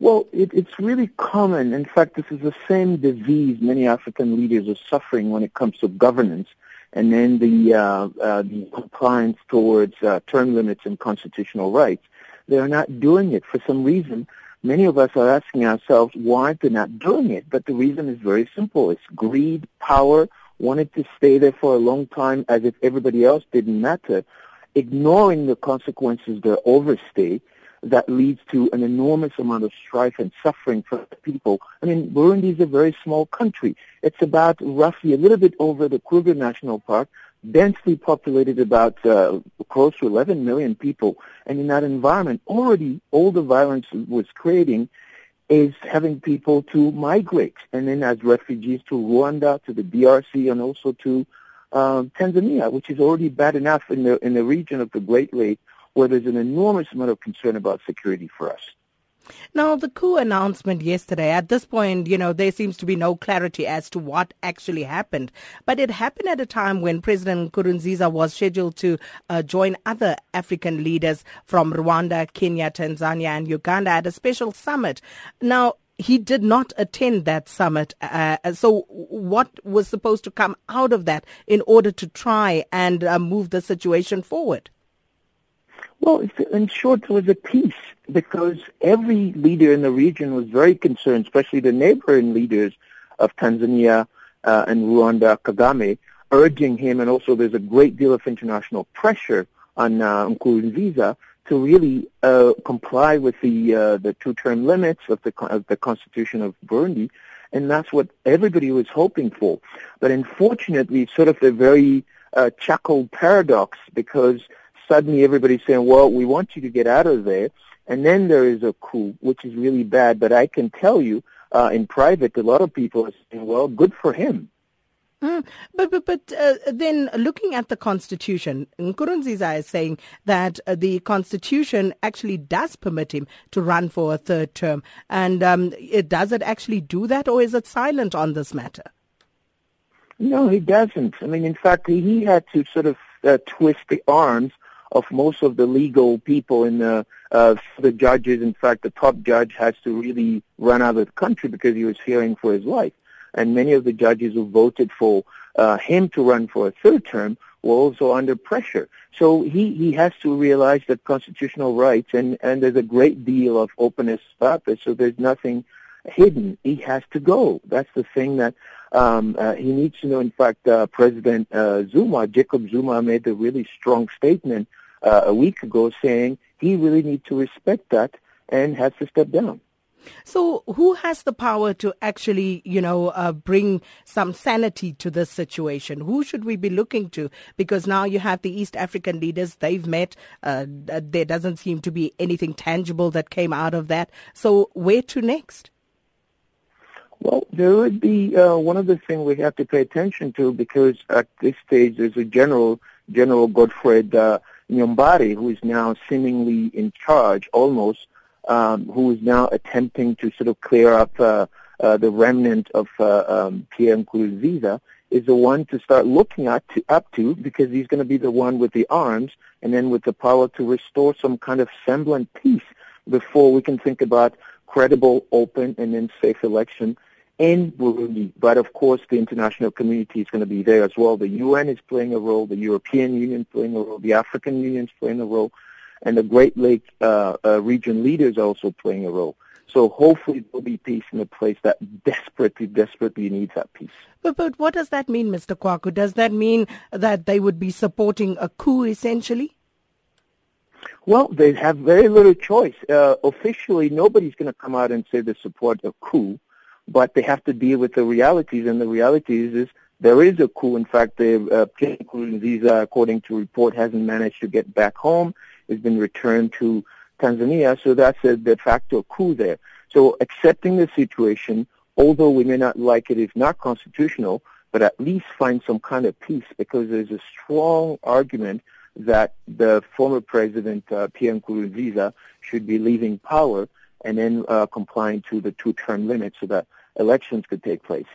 Well, it, it's really common. In fact, this is the same disease many African leaders are suffering when it comes to governance, and then the uh, uh, the compliance towards uh, term limits and constitutional rights. They are not doing it for some reason. Many of us are asking ourselves why they're not doing it, but the reason is very simple. It's greed, power, wanted to stay there for a long time as if everybody else didn't matter, ignoring the consequences of their overstay that leads to an enormous amount of strife and suffering for people. I mean, Burundi is a very small country. It's about roughly a little bit over the Kruger National Park, densely populated about uh, close to 11 million people. And in that environment, already all the violence was creating is having people to migrate, and then as refugees to Rwanda, to the DRC, and also to um, Tanzania, which is already bad enough in the in the region of the Great Lakes, where there's an enormous amount of concern about security for us. Now, the coup announcement yesterday, at this point, you know, there seems to be no clarity as to what actually happened. But it happened at a time when President Nkurunziza was scheduled to uh, join other African leaders from Rwanda, Kenya, Tanzania, and Uganda at a special summit. Now, he did not attend that summit. Uh, so, what was supposed to come out of that in order to try and uh, move the situation forward? Well, in short, it was a peace because every leader in the region was very concerned, especially the neighboring leaders of Tanzania uh, and Rwanda, Kagame, urging him, and also there's a great deal of international pressure on uh, Nkurunziza to really uh, comply with the uh, the two-term limits of the of the constitution of Burundi, and that's what everybody was hoping for. But unfortunately, it's sort of a very uh, chuckled paradox because suddenly everybody's saying, well, we want you to get out of there. And then there is a coup, which is really bad. But I can tell you uh, in private, a lot of people are saying, well, good for him. Mm, but but but uh, then looking at the constitution, Nkurunziza is saying that uh, the constitution actually does permit him to run for a third term, and um, it, does it actually do that, or is it silent on this matter? No, he doesn't. I mean, in fact, he had to sort of uh, twist the arms of most of the legal people in the uh, the judges. In fact, the top judge has to really run out of the country because he was fearing for his life. And many of the judges who voted for uh, him to run for a third term were also under pressure. So he, he has to realize that constitutional rights, and, and there's a great deal of openness about this, so there's nothing hidden. He has to go. That's the thing that um, uh, he needs to know. In fact, uh, President uh, Zuma, Jacob Zuma, made a really strong statement uh, a week ago saying he really needs to respect that and has to step down. So, who has the power to actually, you know, uh, bring some sanity to this situation? Who should we be looking to? Because now you have the East African leaders; they've met. Uh, there doesn't seem to be anything tangible that came out of that. So, where to next? Well, there would be uh, one of the things we have to pay attention to because at this stage there's a general, General Godfred Niyombare, who is now seemingly in charge almost, um, who is now attempting to sort of clear up uh, uh, the remnant of uh, um, Pierre Nkurunziza, is the one to start looking at to, up to because he's going to be the one with the arms and then with the power to restore some kind of semblant peace before we can think about credible, open, and then safe election in Burundi. But of course, the international community is going to be there as well. The UN is playing a role, the European Union is playing a role, the African Union is playing a role, and the Great Lake uh, uh, region leaders are also playing a role. So hopefully there'll be peace in a place that desperately, desperately needs that peace. But, but what does that mean, Mr. Kwaku? Does that mean that they would be supporting a coup, essentially? Well, they have very little choice. Uh, officially, nobody's going to come out and say they support a coup but they have to deal with the realities, and the realities is there is a coup. In fact, the uh, Nkurunziza, according to report, hasn't managed to get back home. Has been returned to Tanzania, so that's a de facto coup there. So accepting the situation, although we may not like it, is not constitutional, but at least find some kind of peace because there's a strong argument that the former president, uh, Pierre Nkurunziza, should be leaving power and then uh, complying to the two-term limit so that elections could take place.